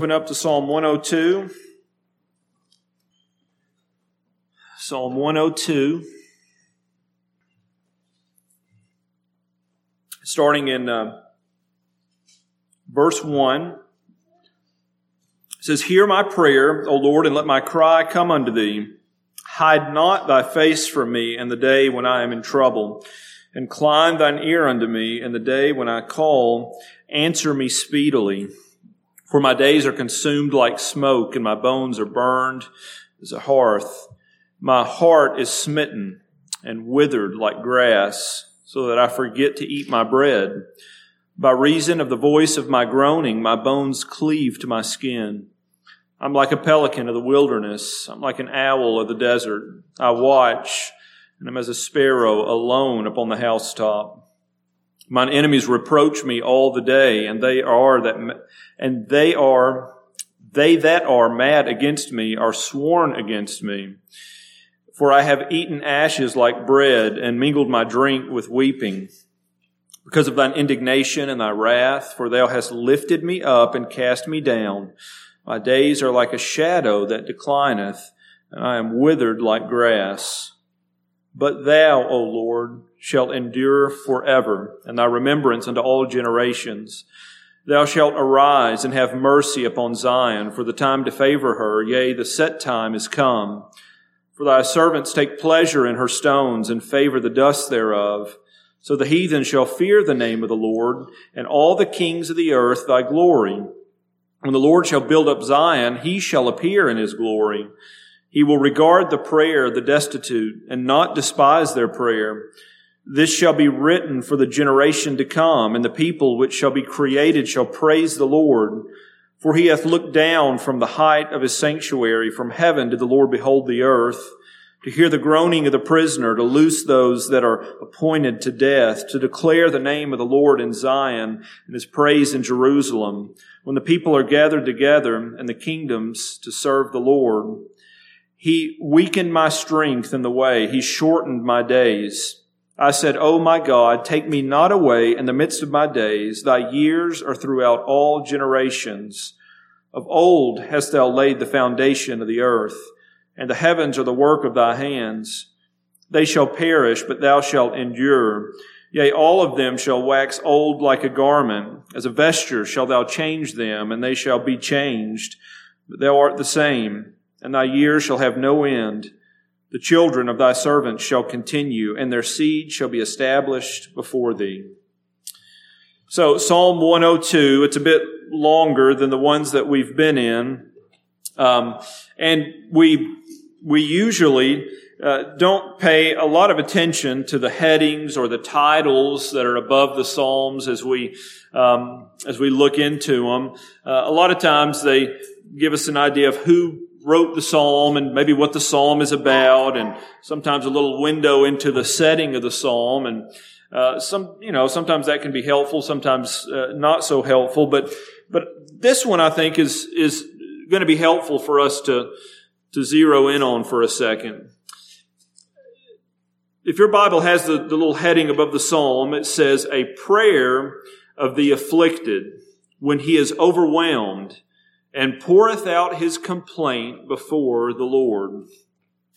Open up to Psalm 102. Psalm 102. Starting in uh, verse 1. It says, Hear my prayer, O Lord, and let my cry come unto thee. Hide not thy face from me in the day when I am in trouble. Incline thine ear unto me in the day when I call. Answer me speedily. For my days are consumed like smoke, and my bones are burned as a hearth. My heart is smitten and withered like grass, so that I forget to eat my bread. By reason of the voice of my groaning, my bones cleave to my skin. I'm like a pelican of the wilderness. I'm like an owl of the desert. I watch, and I'm as a sparrow alone upon the housetop. Mine enemies reproach me all the day, and they are that, and they are, they that are mad against me are sworn against me. For I have eaten ashes like bread and mingled my drink with weeping. Because of thine indignation and thy wrath, for thou hast lifted me up and cast me down. My days are like a shadow that declineth, and I am withered like grass. But thou, O Lord, shalt endure forever, and thy remembrance unto all generations. Thou shalt arise and have mercy upon Zion, for the time to favor her, yea, the set time is come. For thy servants take pleasure in her stones and favor the dust thereof. So the heathen shall fear the name of the Lord, and all the kings of the earth thy glory. When the Lord shall build up Zion, he shall appear in his glory. He will regard the prayer of the destitute and not despise their prayer. This shall be written for the generation to come, and the people which shall be created shall praise the Lord. For he hath looked down from the height of his sanctuary. From heaven did the Lord behold the earth, to hear the groaning of the prisoner, to loose those that are appointed to death, to declare the name of the Lord in Zion and his praise in Jerusalem, when the people are gathered together and the kingdoms to serve the Lord. He weakened my strength in the way. He shortened my days. I said, O my God, take me not away in the midst of my days. Thy years are throughout all generations. Of old hast thou laid the foundation of the earth, and the heavens are the work of thy hands. They shall perish, but thou shalt endure. Yea, all of them shall wax old like a garment. As a vesture shall thou change them, and they shall be changed. But thou art the same, and thy years shall have no end. The children of thy servants shall continue, and their seed shall be established before thee. So, Psalm 102, it's a bit longer than the ones that we've been in. Um, and we, we usually uh, don't pay a lot of attention to the headings or the titles that are above the Psalms as we, um, as we look into them. Uh, a lot of times they give us an idea of who wrote the psalm and maybe what the psalm is about and sometimes a little window into the setting of the psalm and uh, some you know sometimes that can be helpful sometimes uh, not so helpful but but this one i think is is going to be helpful for us to to zero in on for a second. If your bible has the, the little heading above the psalm it says a prayer of the afflicted when he is overwhelmed and poureth out his complaint before the Lord.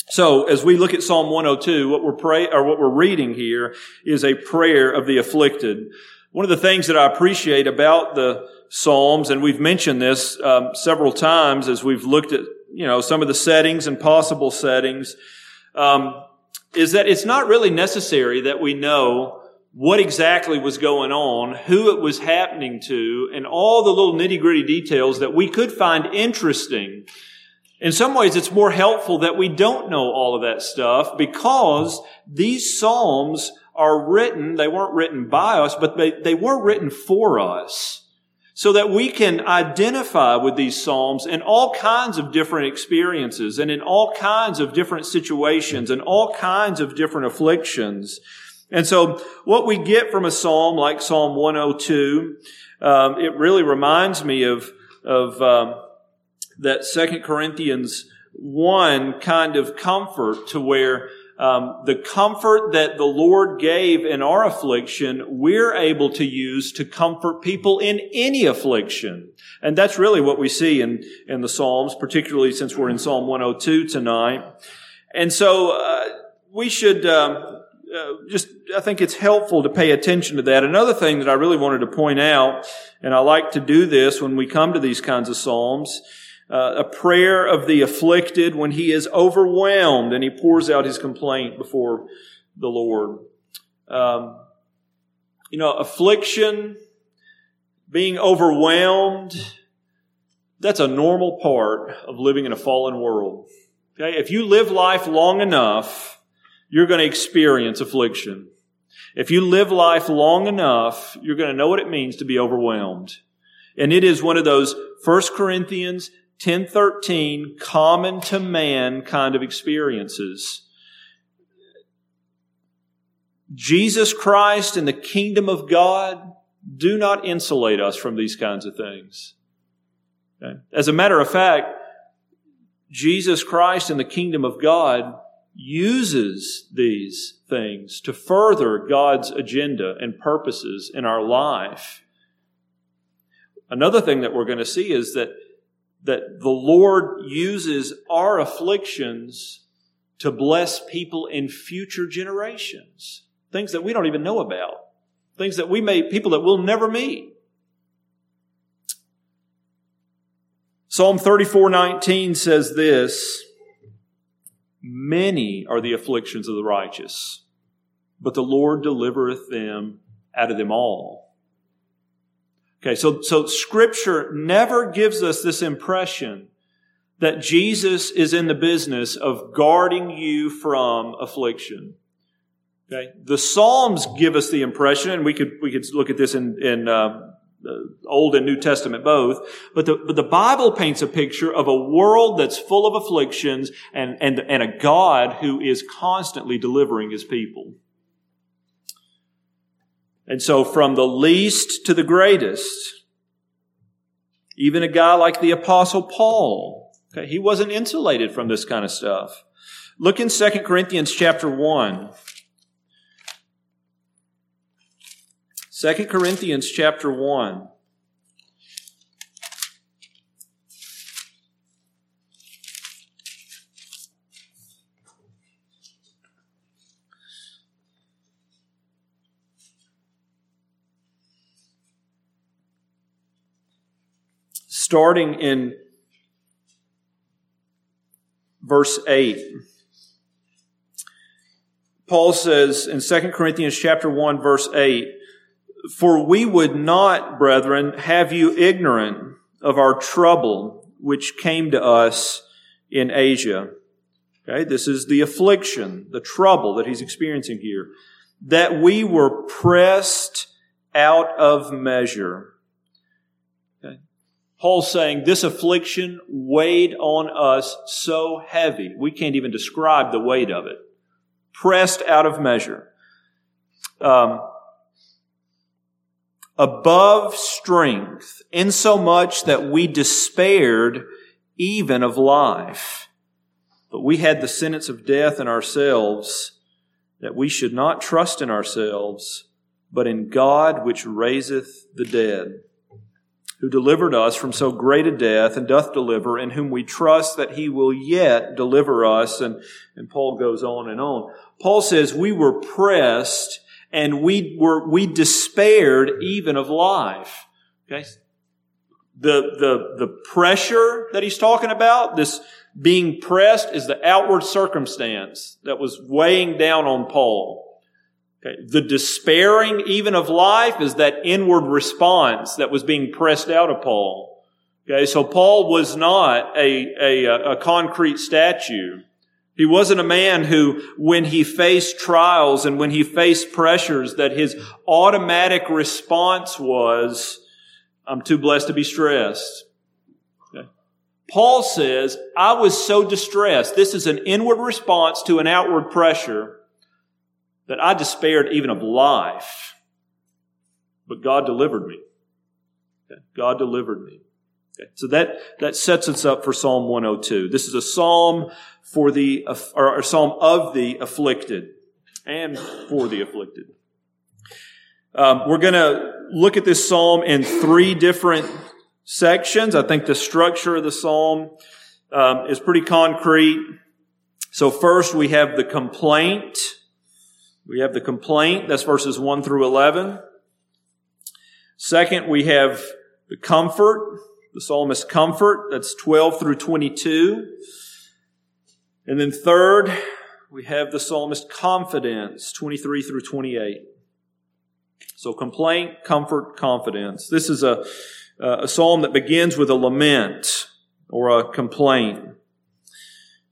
So, as we look at Psalm 102, what we're pray, or what we're reading here is a prayer of the afflicted. One of the things that I appreciate about the Psalms, and we've mentioned this um, several times as we've looked at, you know, some of the settings and possible settings, um, is that it's not really necessary that we know what exactly was going on, who it was happening to, and all the little nitty gritty details that we could find interesting. In some ways, it's more helpful that we don't know all of that stuff because these Psalms are written, they weren't written by us, but they, they were written for us. So that we can identify with these Psalms in all kinds of different experiences and in all kinds of different situations and all kinds of different afflictions. And so what we get from a psalm like Psalm 102, um, it really reminds me of, of um, that Second Corinthians 1 kind of comfort to where um, the comfort that the Lord gave in our affliction, we're able to use to comfort people in any affliction. And that's really what we see in, in the Psalms, particularly since we're in Psalm 102 tonight. And so, uh, we should, um, uh, just, I think it's helpful to pay attention to that. Another thing that I really wanted to point out, and I like to do this when we come to these kinds of Psalms, uh, a prayer of the afflicted when he is overwhelmed and he pours out his complaint before the Lord. Um, you know, affliction, being overwhelmed, that's a normal part of living in a fallen world. Okay? If you live life long enough, you're going to experience affliction. If you live life long enough, you're going to know what it means to be overwhelmed. And it is one of those 1 Corinthians 1013 common to man kind of experiences. Jesus Christ and the kingdom of God do not insulate us from these kinds of things. Okay? As a matter of fact, Jesus Christ and the kingdom of God uses these things to further God's agenda and purposes in our life. Another thing that we're going to see is that that the Lord uses our afflictions to bless people in future generations. Things that we don't even know about. Things that we may, people that we'll never meet. Psalm 34:19 says this, Many are the afflictions of the righteous, but the Lord delivereth them out of them all. Okay, so, so scripture never gives us this impression that Jesus is in the business of guarding you from affliction. Okay, the Psalms give us the impression, and we could we could look at this in in uh, Old and New Testament both, but the but the Bible paints a picture of a world that's full of afflictions and and and a God who is constantly delivering His people. And so from the least to the greatest, even a guy like the apostle Paul, okay, he wasn't insulated from this kind of stuff. Look in 2 Corinthians chapter 1. 2 Corinthians chapter 1. starting in verse 8. Paul says in 2 Corinthians chapter 1 verse 8, For we would not, brethren, have you ignorant of our trouble which came to us in Asia. Okay, this is the affliction, the trouble that he's experiencing here. That we were pressed out of measure Okay. Paul's saying this affliction weighed on us so heavy, we can't even describe the weight of it. Pressed out of measure. Um, above strength, insomuch that we despaired even of life. But we had the sentence of death in ourselves, that we should not trust in ourselves, but in God which raiseth the dead who delivered us from so great a death and doth deliver, in whom we trust that he will yet deliver us. And, and Paul goes on and on. Paul says we were pressed and we were, we despaired even of life. Okay. The, the, the pressure that he's talking about, this being pressed is the outward circumstance that was weighing down on Paul. Okay. The despairing even of life is that inward response that was being pressed out of Paul. Okay, so Paul was not a, a, a concrete statue. He wasn't a man who, when he faced trials and when he faced pressures, that his automatic response was, I'm too blessed to be stressed. Okay. Paul says, I was so distressed. This is an inward response to an outward pressure that I despaired even of life. But God delivered me. God delivered me. Okay, so that, that sets us up for Psalm 102. This is a psalm for the, or a psalm of the afflicted and for the afflicted. Um, we're going to look at this psalm in three different sections. I think the structure of the psalm um, is pretty concrete. So first we have the complaint. We have the complaint. That's verses 1 through 11. Second, we have the comfort, the psalmist's comfort. That's 12 through 22. And then third, we have the psalmist confidence, 23 through 28. So complaint, comfort, confidence. This is a, a psalm that begins with a lament or a complaint.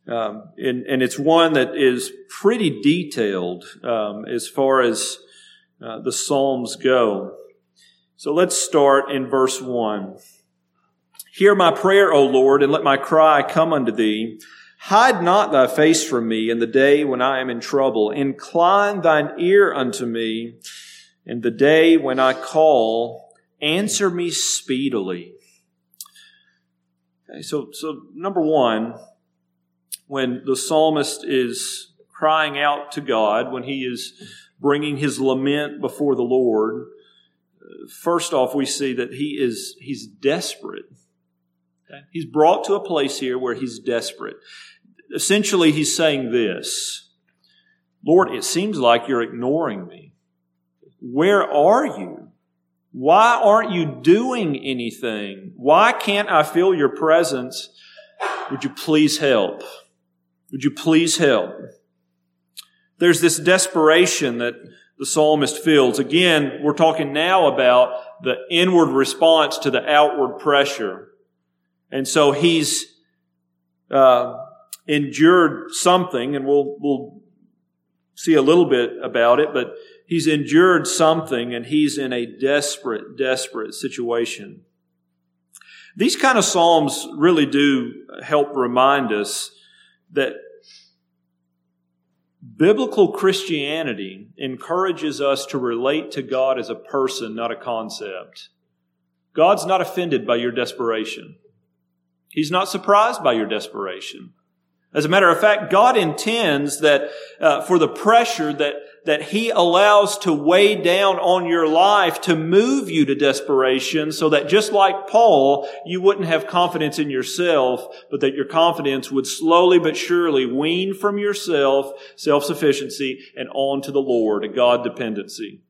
Um, and, and, it's one that is pretty detailed um, as far as uh, the Psalms go. So let's start in verse 1. Hear my prayer, O Lord, and let my cry come unto thee. Hide not thy face from me in the day when I am in trouble. Incline thine ear unto me in the day when I call. Answer me speedily. Okay, so, so number one, when the psalmist is crying out to God, when he is bringing his lament before the Lord, first off, we see that he is, he's desperate. He's brought to a place here where he's desperate. Essentially, he's saying this, Lord, it seems like you're ignoring me. Where are you? Why aren't you doing anything? Why can't I feel your presence? Would you please help? Would you please help? There's this desperation that the psalmist feels. Again, we're talking now about the inward response to the outward pressure. And so he's uh, endured something, and we'll, we'll see a little bit about it, but he's endured something and he's in a desperate, desperate situation. These kind of Psalms really do help remind us that biblical Christianity encourages us to relate to God as a person, not a concept. God's not offended by your desperation. He's not surprised by your desperation. As a matter of fact, God intends that uh, for the pressure that that He allows to weigh down on your life to move you to desperation so that just like Paul, you wouldn't have confidence in yourself, but that your confidence would slowly but surely wean from yourself, self-sufficiency, and on to the Lord, a God dependency.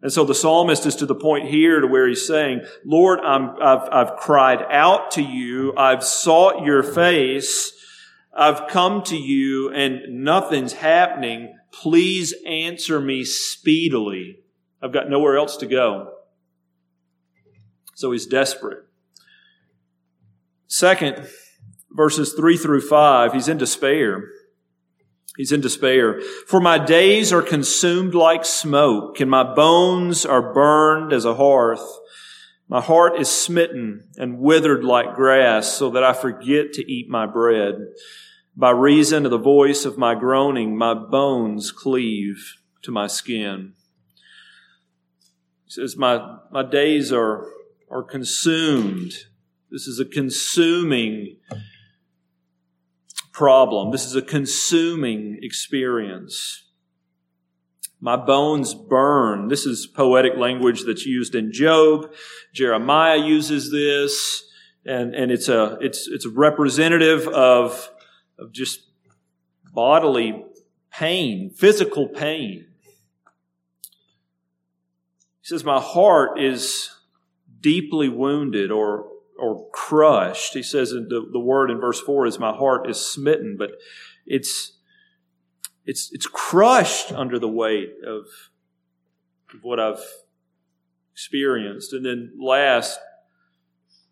And so the psalmist is to the point here to where he's saying, Lord, i have I've cried out to you. I've sought your face. I've come to you and nothing's happening. Please answer me speedily. I've got nowhere else to go. So he's desperate. Second, verses 3 through 5, he's in despair. He's in despair. For my days are consumed like smoke, and my bones are burned as a hearth. My heart is smitten and withered like grass, so that I forget to eat my bread. By reason of the voice of my groaning, my bones cleave to my skin. He says, My, my days are, are consumed. This is a consuming problem. This is a consuming experience. My bones burn. This is poetic language that's used in Job. Jeremiah uses this, and, and it's a, it's, it's representative of of just bodily pain, physical pain. He says, My heart is deeply wounded or, or crushed. He says the, the word in verse 4 is, My heart is smitten, but it's, it's, it's crushed under the weight of, of what I've experienced. And then last,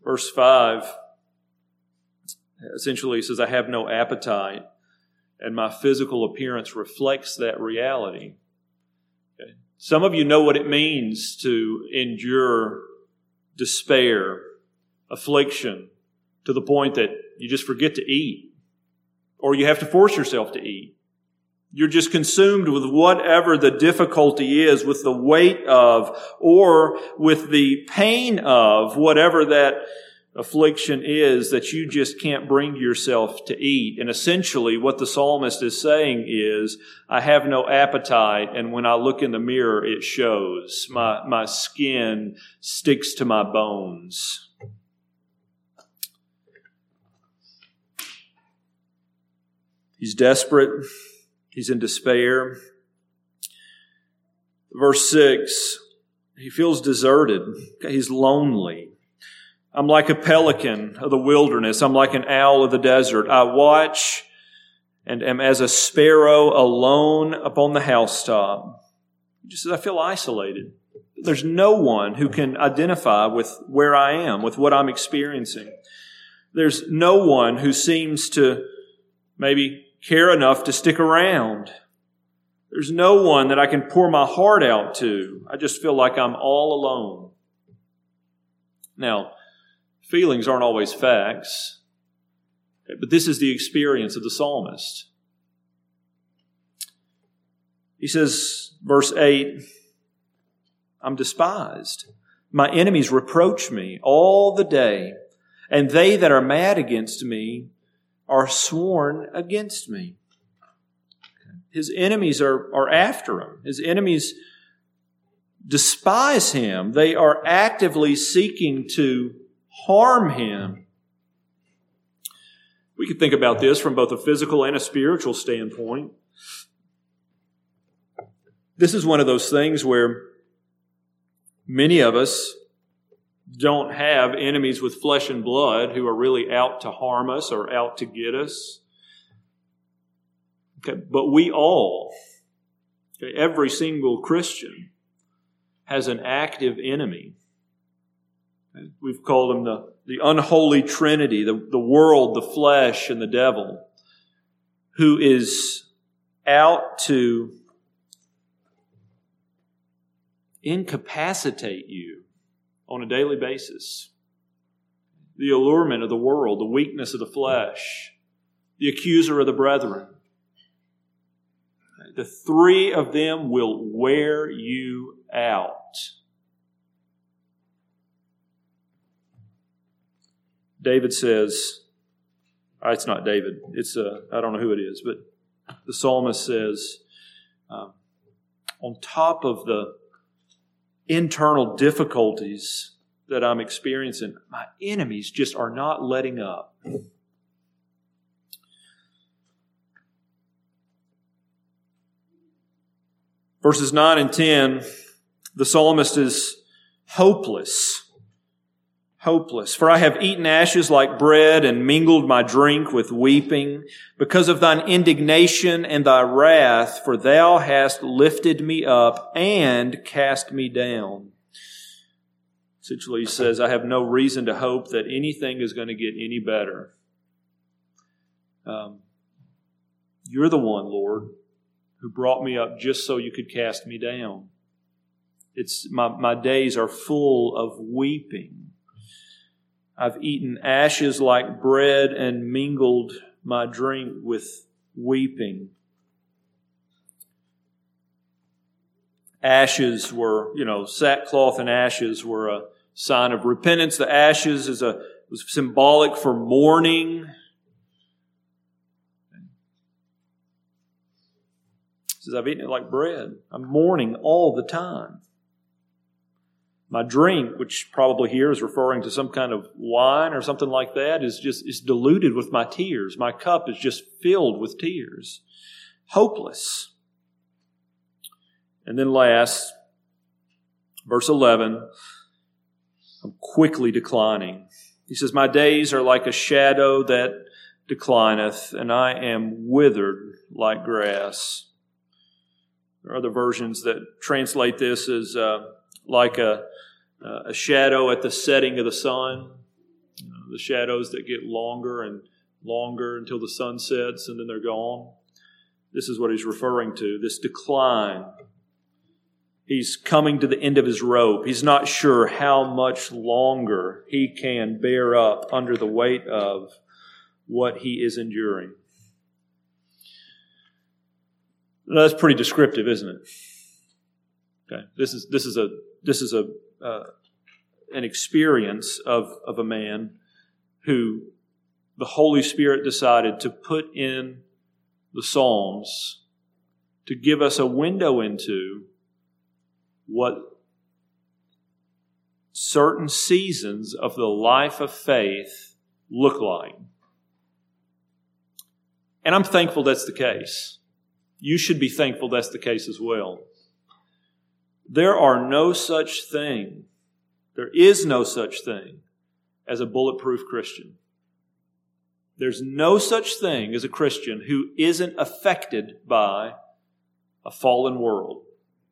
verse 5 essentially says, I have no appetite, and my physical appearance reflects that reality. Okay. Some of you know what it means to endure despair, affliction, to the point that you just forget to eat, or you have to force yourself to eat. You're just consumed with whatever the difficulty is, with the weight of, or with the pain of whatever that affliction is that you just can't bring yourself to eat. And essentially, what the psalmist is saying is, I have no appetite, and when I look in the mirror, it shows. My, my skin sticks to my bones. He's desperate. He's in despair. Verse 6 he feels deserted. He's lonely. I'm like a pelican of the wilderness. I'm like an owl of the desert. I watch and am as a sparrow alone upon the housetop. He just says, I feel isolated. There's no one who can identify with where I am, with what I'm experiencing. There's no one who seems to maybe care enough to stick around. There's no one that I can pour my heart out to. I just feel like I'm all alone. Now, feelings aren't always facts, but this is the experience of the psalmist. He says, verse 8, I'm despised. My enemies reproach me all the day, and they that are mad against me are sworn against me. His enemies are, are after him. His enemies despise him. They are actively seeking to harm him. We could think about this from both a physical and a spiritual standpoint. This is one of those things where many of us don't have enemies with flesh and blood who are really out to harm us or out to get us. Okay, but we all, okay, every single Christian, has an active enemy We've called them the, the unholy trinity, the, the world, the flesh, and the devil, who is out to incapacitate you on a daily basis. The allurement of the world, the weakness of the flesh, the accuser of the brethren. The three of them will wear you out. David says, uh, it's not David, it's, uh, I don't know who it is, but the psalmist says, um, on top of the internal difficulties that I'm experiencing, my enemies just are not letting up. Verses 9 and 10, the psalmist is hopeless hopeless. For I have eaten ashes like bread and mingled my drink with weeping because of thine indignation and thy wrath, for thou hast lifted me up and cast me down. Essentially, he says, I have no reason to hope that anything is going to get any better. Um, you're the one, Lord, who brought me up just so you could cast me down. It's my, my days are full of weeping I've eaten ashes like bread and mingled my drink with weeping. Ashes were, you know, sackcloth and ashes were a sign of repentance. The ashes is a was symbolic for mourning. says, I've eaten it like bread. I'm mourning all the time. My drink, which probably here is referring to some kind of wine or something like that, is just is diluted with my tears. My cup is just filled with tears. Hopeless. And then last, verse 11, I'm quickly declining. He says, My days are like a shadow that declineth, and I am withered like grass. There are other versions that translate this as uh, like a, Uh, a shadow at the setting of the sun, uh, the shadows that get longer and longer until the sun sets and then they're gone. This is what he's referring to this decline. He's coming to the end of his rope. He's not sure how much longer he can bear up under the weight of what he is enduring. That's pretty descriptive, isn't it? Okay. This is this is a this is a uh, an experience of of a man who the Holy Spirit decided to put in the Psalms to give us a window into what certain seasons of the life of faith look like. And I'm thankful that's the case. You should be thankful that's the case as well. There are no such thing, there is no such thing as a bulletproof Christian. There's no such thing as a Christian who isn't affected by a fallen world.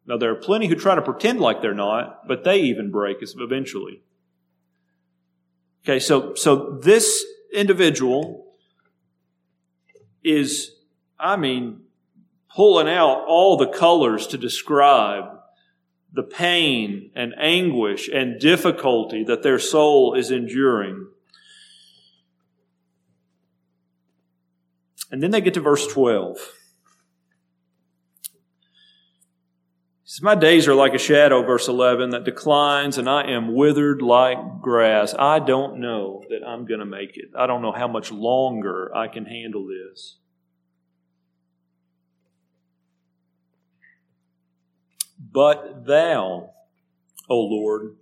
Now, there are plenty who try to pretend like they're not, but they even break eventually. Okay, so, so this individual is, I mean, pulling out all the colors to describe the pain and anguish and difficulty that their soul is enduring. And then they get to verse 12. says, My days are like a shadow, verse 11, that declines, and I am withered like grass. I don't know that I'm going to make it. I don't know how much longer I can handle this. But thou, O Lord,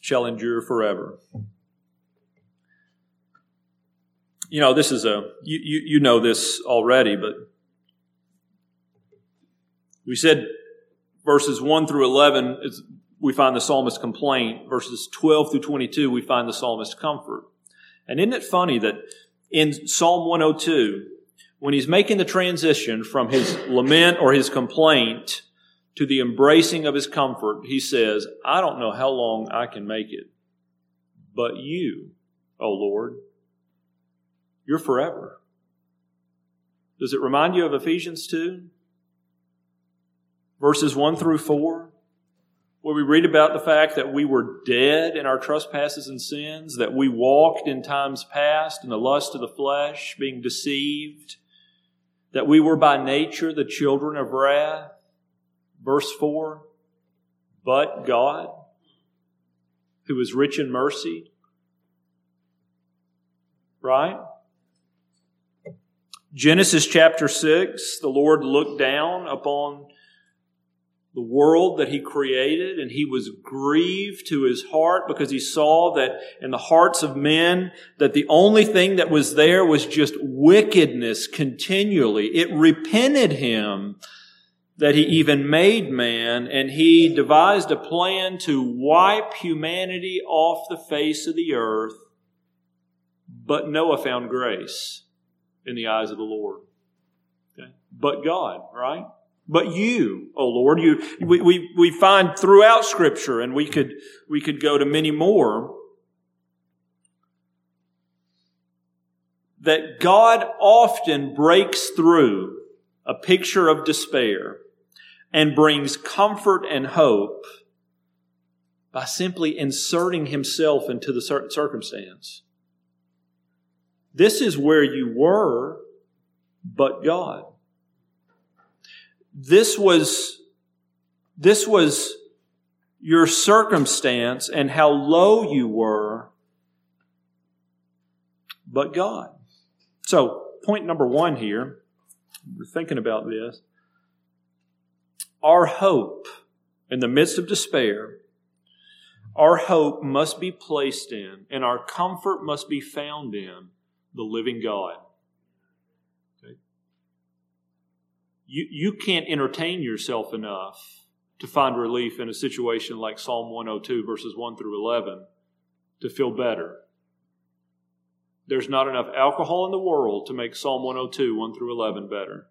shall endure forever. You know, this is a, you, you, you know this already, but we said verses 1 through 11, is, we find the psalmist's complaint. Verses 12 through 22, we find the psalmist's comfort. And isn't it funny that in Psalm 102, when he's making the transition from his lament or his complaint to the embracing of his comfort, he says, I don't know how long I can make it, but you, O Lord, you're forever. Does it remind you of Ephesians 2? verses 1 through 4, where we read about the fact that we were dead in our trespasses and sins, that we walked in times past in the lust of the flesh, being deceived, that we were by nature the children of wrath. Verse 4 But God, who is rich in mercy, right? Genesis chapter 6, the Lord looked down upon the world that he created and he was grieved to his heart because he saw that in the hearts of men that the only thing that was there was just wickedness continually it repented him that he even made man and he devised a plan to wipe humanity off the face of the earth but noah found grace in the eyes of the lord okay? but god right but you, O oh Lord. You, we, we, we find throughout Scripture, and we could, we could go to many more, that God often breaks through a picture of despair and brings comfort and hope by simply inserting himself into the certain circumstance. This is where you were, but God. This was, this was your circumstance and how low you were, but God. So, point number one here, we're thinking about this. Our hope in the midst of despair, our hope must be placed in, and our comfort must be found in the living God. you, you can't entertain yourself enough to find relief in a situation like Psalm 102, verses 1 through 11, to feel better. There's not enough alcohol in the world to make Psalm 102, 1 through 11 better.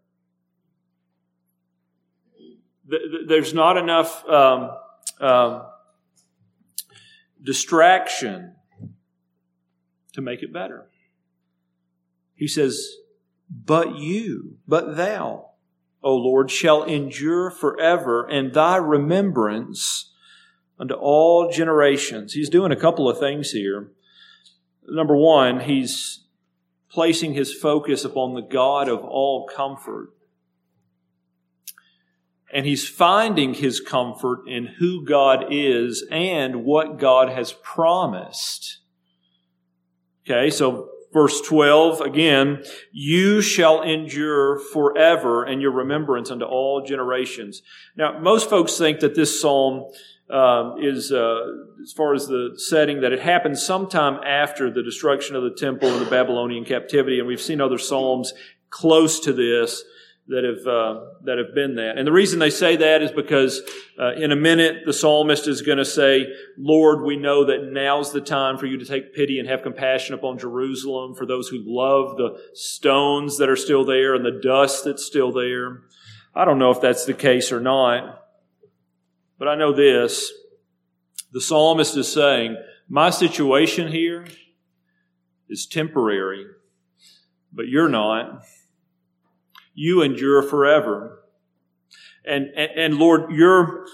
There's not enough um, um, distraction to make it better. He says, But you, but thou. O Lord, shall endure forever, and thy remembrance unto all generations. He's doing a couple of things here. Number one, he's placing his focus upon the God of all comfort. And he's finding his comfort in who God is and what God has promised Okay, so verse 12 again, you shall endure forever and your remembrance unto all generations. Now, most folks think that this psalm um, is, uh, as far as the setting, that it happened sometime after the destruction of the temple and the Babylonian captivity, and we've seen other psalms close to this that have uh, that have been that. And the reason they say that is because uh, in a minute the psalmist is going to say, "Lord, we know that now's the time for you to take pity and have compassion upon Jerusalem for those who love the stones that are still there and the dust that's still there." I don't know if that's the case or not, but I know this: the psalmist is saying, "My situation here is temporary, but you're not." You endure forever. And, and, and Lord, your,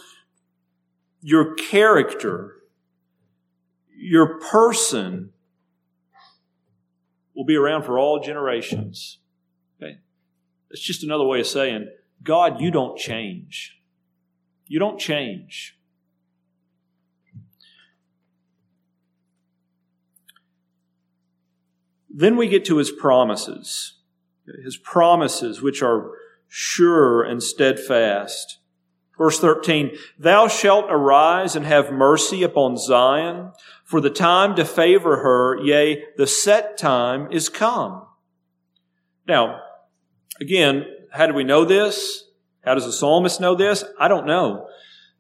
your character, your person will be around for all generations. Okay? That's just another way of saying, God, you don't change. You don't change. Then we get to his promises his promises, which are sure and steadfast. Verse 13, Thou shalt arise and have mercy upon Zion, for the time to favor her, yea, the set time is come. Now, again, how do we know this? How does the psalmist know this? I don't know.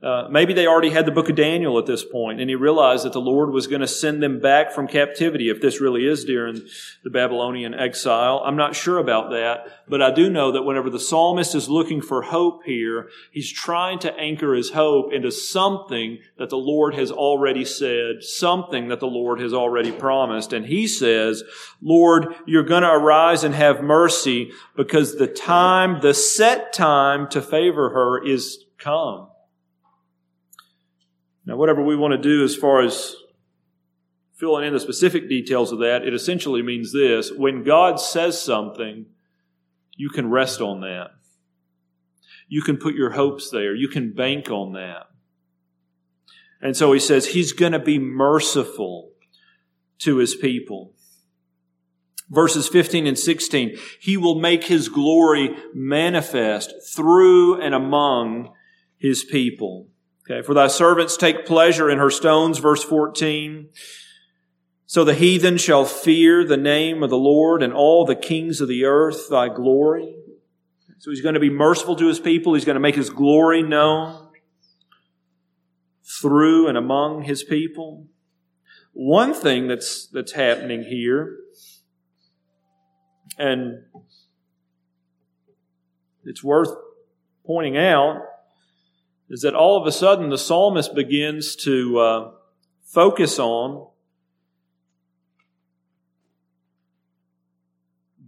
Uh, maybe they already had the book of Daniel at this point, and he realized that the Lord was going to send them back from captivity if this really is during the Babylonian exile. I'm not sure about that, but I do know that whenever the psalmist is looking for hope here, he's trying to anchor his hope into something that the Lord has already said, something that the Lord has already promised. And he says, Lord, you're going to arise and have mercy because the time, the set time to favor her is come. Now, whatever we want to do as far as filling in the specific details of that, it essentially means this. When God says something, you can rest on that. You can put your hopes there. You can bank on that. And so he says he's going to be merciful to his people. Verses 15 and 16, he will make his glory manifest through and among his people. Okay, for thy servants take pleasure in her stones, verse 14. So the heathen shall fear the name of the Lord and all the kings of the earth thy glory. So he's going to be merciful to his people. He's going to make his glory known through and among his people. One thing that's, that's happening here, and it's worth pointing out, is that all of a sudden the psalmist begins to uh, focus on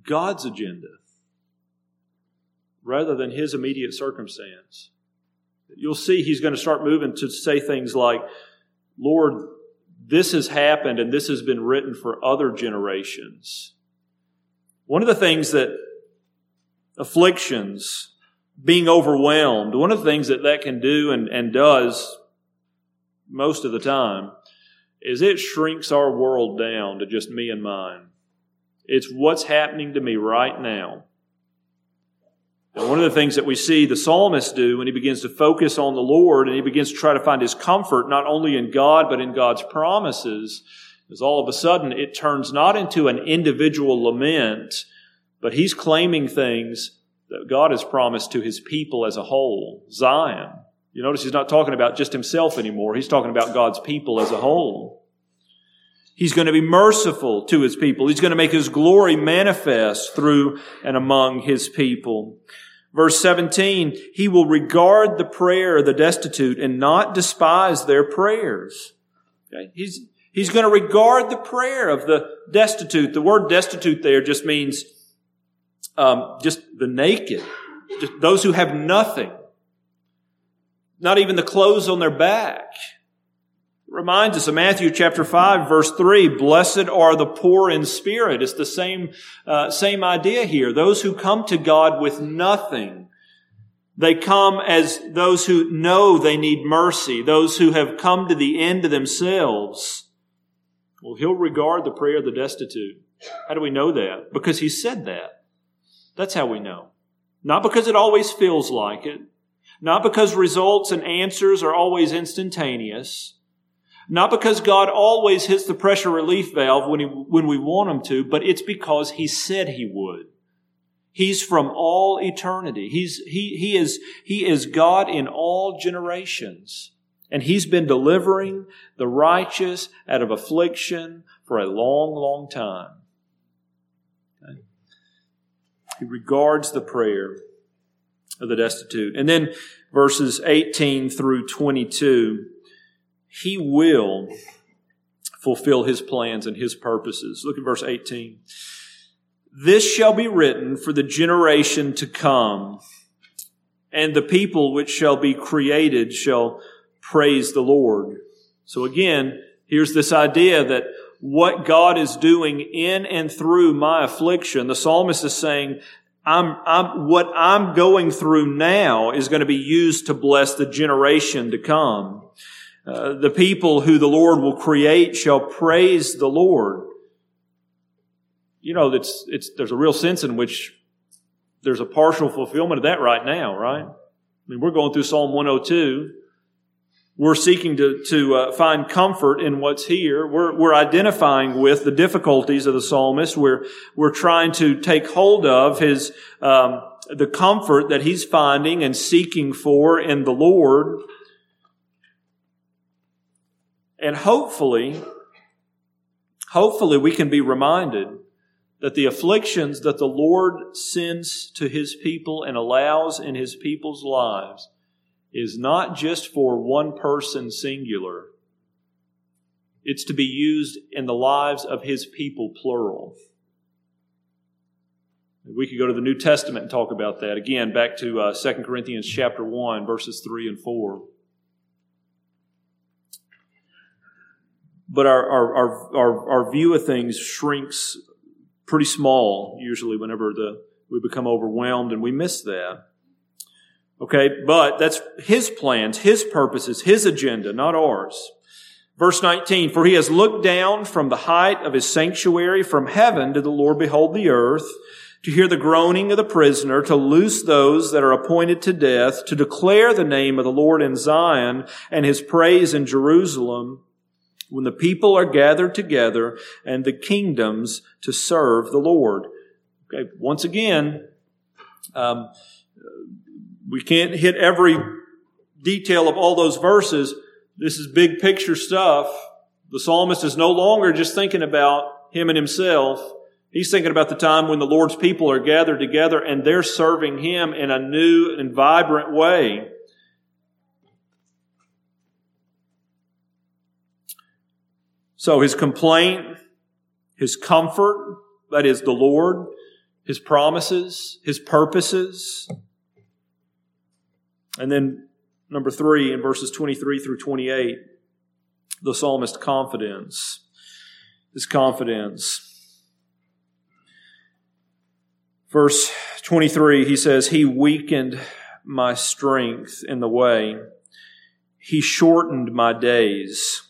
God's agenda rather than his immediate circumstance. You'll see he's going to start moving to say things like, Lord, this has happened and this has been written for other generations. One of the things that afflictions being overwhelmed. One of the things that that can do and, and does most of the time is it shrinks our world down to just me and mine. It's what's happening to me right now. And one of the things that we see the psalmist do when he begins to focus on the Lord and he begins to try to find his comfort not only in God but in God's promises is all of a sudden it turns not into an individual lament, but he's claiming things that God has promised to his people as a whole, Zion. You notice he's not talking about just himself anymore. He's talking about God's people as a whole. He's going to be merciful to his people. He's going to make his glory manifest through and among his people. Verse 17, he will regard the prayer of the destitute and not despise their prayers. Okay? He's, he's going to regard the prayer of the destitute. The word destitute there just means um, just the naked, those who have nothing, not even the clothes on their back. It reminds us of Matthew chapter 5 verse 3, blessed are the poor in spirit. It's the same, uh, same idea here. Those who come to God with nothing. They come as those who know they need mercy, those who have come to the end of themselves, Well, he'll regard the prayer of the destitute. How do we know that? Because he said that. That's how we know. Not because it always feels like it. Not because results and answers are always instantaneous. Not because God always hits the pressure relief valve when, he, when we want him to, but it's because he said he would. He's from all eternity. He's, he, he, is, he is God in all generations. And he's been delivering the righteous out of affliction for a long, long time. Okay. He regards the prayer of the destitute. And then verses 18 through 22, he will fulfill his plans and his purposes. Look at verse 18. This shall be written for the generation to come, and the people which shall be created shall praise the Lord. So again, here's this idea that what God is doing in and through my affliction, the psalmist is saying, I'm, I'm, what I'm going through now is going to be used to bless the generation to come. Uh, the people who the Lord will create shall praise the Lord. You know, it's, it's, there's a real sense in which there's a partial fulfillment of that right now, right? I mean, we're going through Psalm 102 we're seeking to, to uh, find comfort in what's here. We're, we're identifying with the difficulties of the psalmist. We're, we're trying to take hold of his, um, the comfort that he's finding and seeking for in the Lord. And hopefully, hopefully we can be reminded that the afflictions that the Lord sends to his people and allows in his people's lives is not just for one person singular, it's to be used in the lives of his people plural. We could go to the New Testament and talk about that. Again, back to uh, 2 Corinthians chapter 1, verses 3 and 4. But our, our, our, our, our view of things shrinks pretty small, usually, whenever the, we become overwhelmed, and we miss that. Okay, but that's his plans, his purposes, his agenda, not ours. Verse 19, for he has looked down from the height of his sanctuary from heaven did the Lord behold the earth to hear the groaning of the prisoner, to loose those that are appointed to death, to declare the name of the Lord in Zion and his praise in Jerusalem when the people are gathered together and the kingdoms to serve the Lord. Okay, once again, um, we can't hit every detail of all those verses. This is big picture stuff. The psalmist is no longer just thinking about him and himself. He's thinking about the time when the Lord's people are gathered together and they're serving him in a new and vibrant way. So his complaint, his comfort, that is the Lord, his promises, his purposes, and then number three, in verses 23 through 28, the psalmist confidence. His confidence. Verse 23, he says, He weakened my strength in the way. He shortened my days.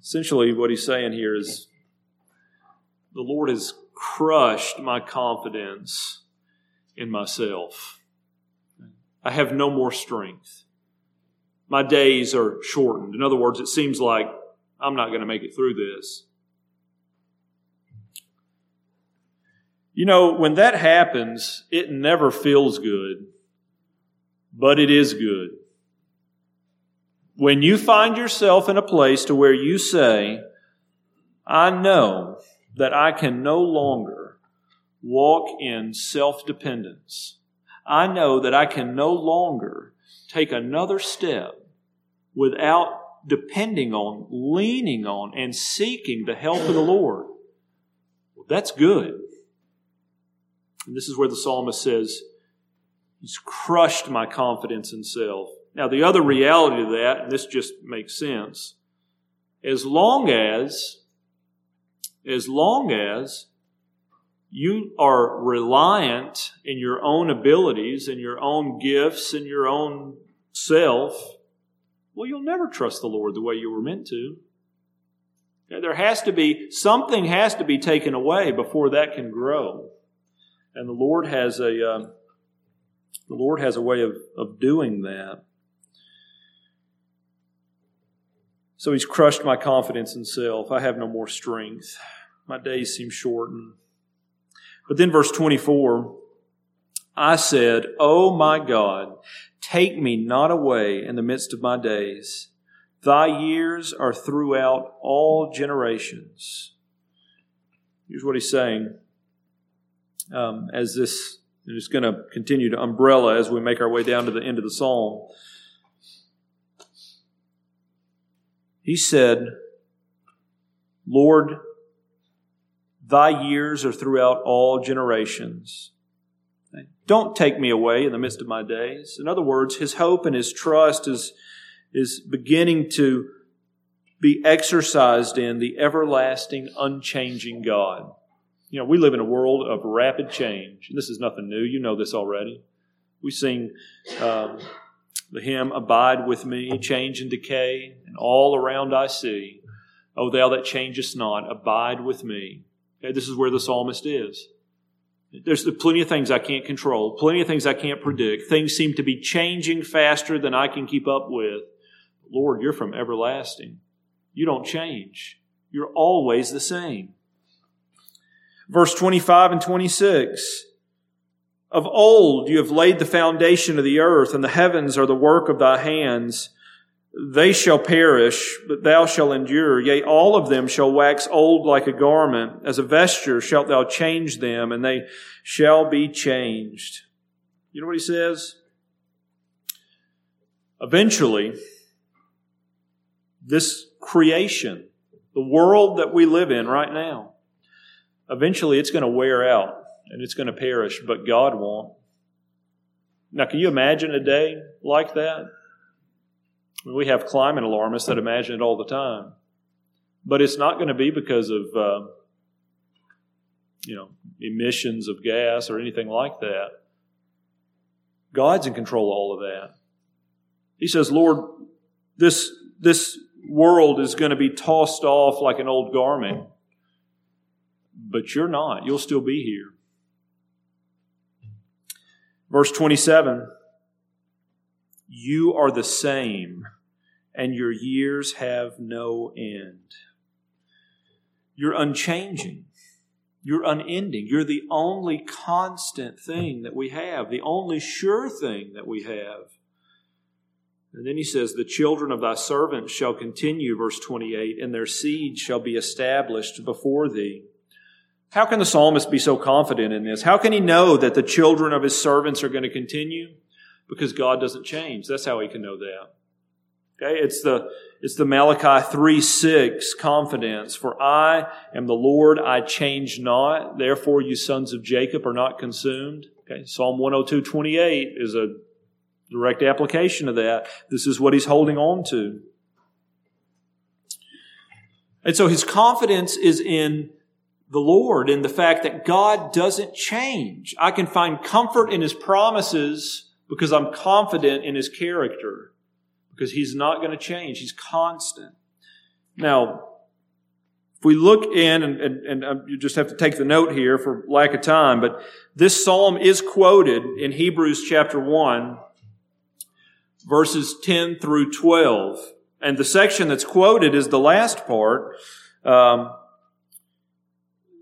Essentially, what he's saying here is the Lord has crushed my confidence in myself. I have no more strength. My days are shortened. In other words, it seems like I'm not going to make it through this. You know, when that happens, it never feels good, but it is good. When you find yourself in a place to where you say, I know that I can no longer walk in self dependence. I know that I can no longer take another step without depending on, leaning on, and seeking the help of the Lord. Well, that's good. And this is where the psalmist says, He's crushed my confidence in self. Now, the other reality of that, and this just makes sense, as long as, as long as you are reliant in your own abilities and your own gifts and your own self, well, you'll never trust the Lord the way you were meant to. There has to be, something has to be taken away before that can grow. And the Lord has a, uh, the Lord has a way of, of doing that. So he's crushed my confidence in self. I have no more strength. My days seem shortened. But then verse 24, I said, Oh my God, take me not away in the midst of my days. Thy years are throughout all generations. Here's what he's saying. Um, as this is going to continue to umbrella as we make our way down to the end of the psalm. He said, Lord, thy years are throughout all generations. Don't take me away in the midst of my days. In other words, his hope and his trust is is beginning to be exercised in the everlasting, unchanging God. You know, we live in a world of rapid change. This is nothing new. You know this already. We sing um, the hymn, Abide with me, change and decay, and all around I see. O thou that changest not, abide with me. Okay, this is where the psalmist is. There's plenty of things I can't control, plenty of things I can't predict. Things seem to be changing faster than I can keep up with. Lord, you're from everlasting. You don't change. You're always the same. Verse 25 and 26. Of old you have laid the foundation of the earth, and the heavens are the work of thy hands. They shall perish, but thou shalt endure. Yea, all of them shall wax old like a garment. As a vesture shalt thou change them, and they shall be changed. You know what he says? Eventually, this creation, the world that we live in right now, eventually it's going to wear out and it's going to perish, but God won't. Now, can you imagine a day like that? We have climate alarmists that imagine it all the time. But it's not going to be because of, uh, you know, emissions of gas or anything like that. God's in control of all of that. He says, Lord, this, this world is going to be tossed off like an old garment. But you're not. You'll still be here. Verse 27 You are the same, and your years have no end. You're unchanging. You're unending. You're the only constant thing that we have, the only sure thing that we have. And then he says, The children of thy servants shall continue, verse 28, and their seed shall be established before thee. How can the psalmist be so confident in this? How can he know that the children of his servants are going to continue? Because God doesn't change. That's how he can know that. Okay, it's the, it's the Malachi 3 6 confidence. For I am the Lord, I change not. Therefore, you sons of Jacob are not consumed. Okay, Psalm 102 28 is a direct application of that. This is what he's holding on to. And so his confidence is in the Lord, in the fact that God doesn't change. I can find comfort in his promises because I'm confident in his character, because he's not going to change. He's constant. Now, if we look in, and, and, and, um, you just have to take the note here for lack of time, but this psalm is quoted in Hebrews chapter 1 verses 10 through 12. And the section that's quoted is the last part. Um,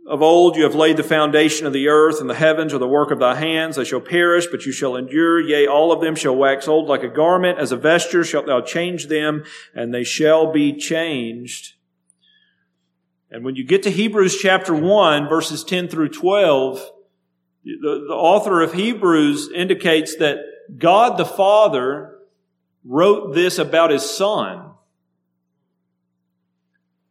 of old you have laid the foundation of the earth, and the heavens are the work of thy hands. They shall perish, but you shall endure. Yea, all of them shall wax old like a garment. As a vesture shalt thou change them, and they shall be changed. And when you get to Hebrews chapter 1, verses 10 through 12, the, the author of Hebrews indicates that God the Father wrote this about his son.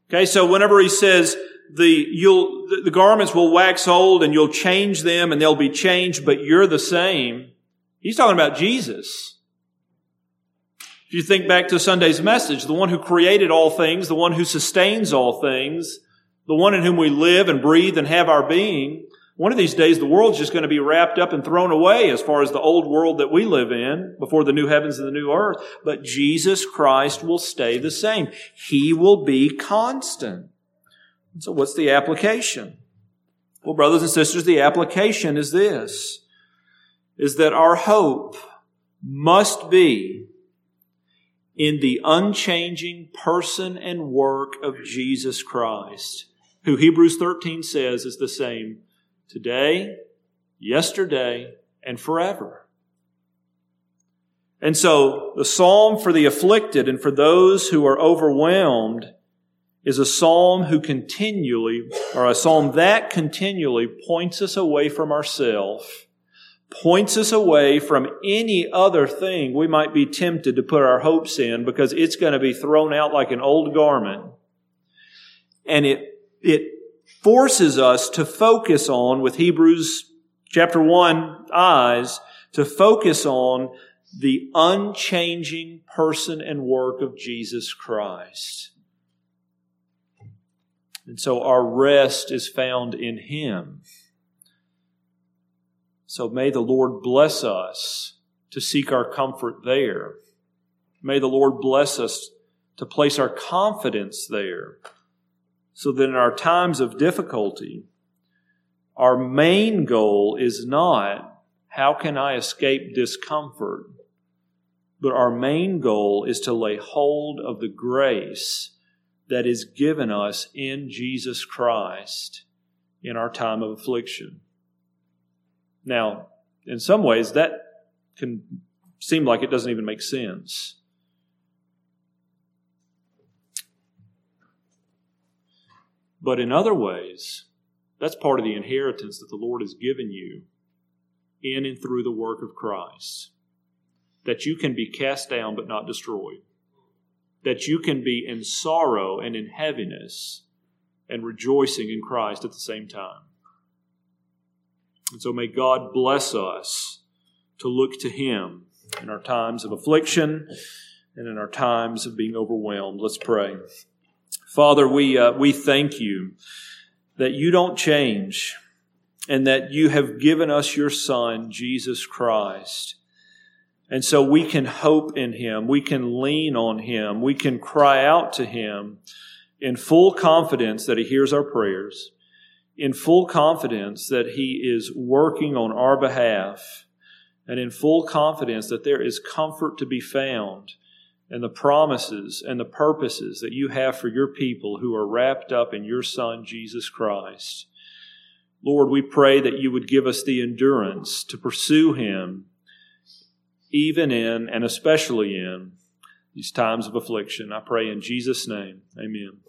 Okay, so whenever he says the you'll the garments will wax old and you'll change them and they'll be changed, but you're the same, he's talking about Jesus. If you think back to Sunday's message, the one who created all things, the one who sustains all things, the one in whom we live and breathe and have our being, One of these days, the world's just going to be wrapped up and thrown away as far as the old world that we live in before the new heavens and the new earth. But Jesus Christ will stay the same. He will be constant. So what's the application? Well, brothers and sisters, the application is this, is that our hope must be in the unchanging person and work of Jesus Christ, who Hebrews 13 says is the same today, yesterday, and forever. And so the psalm for the afflicted and for those who are overwhelmed is a psalm who continually, or a psalm that continually points us away from ourselves, points us away from any other thing we might be tempted to put our hopes in because it's going to be thrown out like an old garment. And it, it forces us to focus on, with Hebrews chapter 1 eyes, to focus on the unchanging person and work of Jesus Christ. And so our rest is found in Him. So may the Lord bless us to seek our comfort there. May the Lord bless us to place our confidence there so that in our times of difficulty, our main goal is not how can I escape discomfort, but our main goal is to lay hold of the grace that is given us in Jesus Christ in our time of affliction. Now, in some ways, that can seem like it doesn't even make sense. But in other ways, that's part of the inheritance that the Lord has given you in and through the work of Christ. That you can be cast down but not destroyed. That you can be in sorrow and in heaviness and rejoicing in Christ at the same time. And so may God bless us to look to Him in our times of affliction and in our times of being overwhelmed. Let's pray. Father, we, uh, we thank you that you don't change and that you have given us your Son, Jesus Christ. And so we can hope in Him. We can lean on Him. We can cry out to Him in full confidence that He hears our prayers, in full confidence that He is working on our behalf, and in full confidence that there is comfort to be found in the promises and the purposes that you have for your people who are wrapped up in your Son, Jesus Christ. Lord, we pray that you would give us the endurance to pursue Him, even in and especially in these times of affliction. I pray in Jesus' name. Amen.